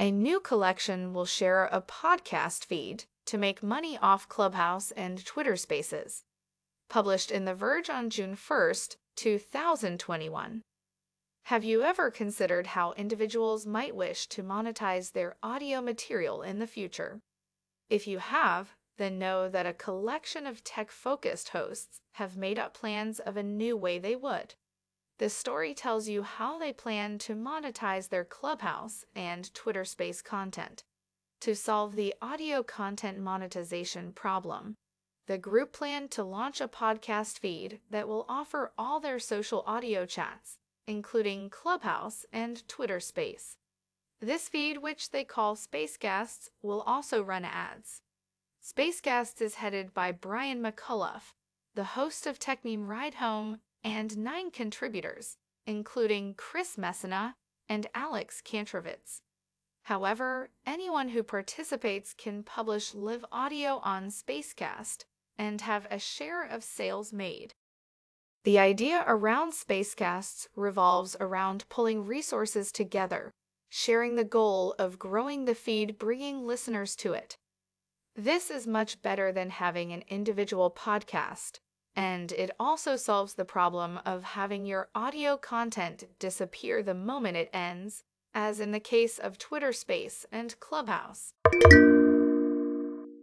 A new collection will share a podcast feed to make money off Clubhouse and Twitter Spaces. Published in The Verge on June 1, 2021. Have you ever considered how individuals might wish to monetize their audio material in the future? If you have, then know that a collection of tech focused hosts have made up plans of a new way they would. This story tells you how they plan to monetize their Clubhouse and Twitter Space content. To solve the audio content monetization problem, the group planned to launch a podcast feed that will offer all their social audio chats, including Clubhouse and Twitter Space. This feed, which they call Spacecasts, will also run ads. Spacecasts is headed by Brian McCullough, the host of Techmeme Ride Home, and nine contributors, including Chris Messina and Alex Kantrowitz. However, anyone who participates can publish live audio on Spacecast and have a share of sales made. The idea around Spacecasts revolves around pulling resources together, sharing the goal of growing the feed, bringing listeners to it. This is much better than having an individual podcast, and it also solves the problem of having your audio content disappear the moment it ends, as in the case of Twitter Space and Clubhouse.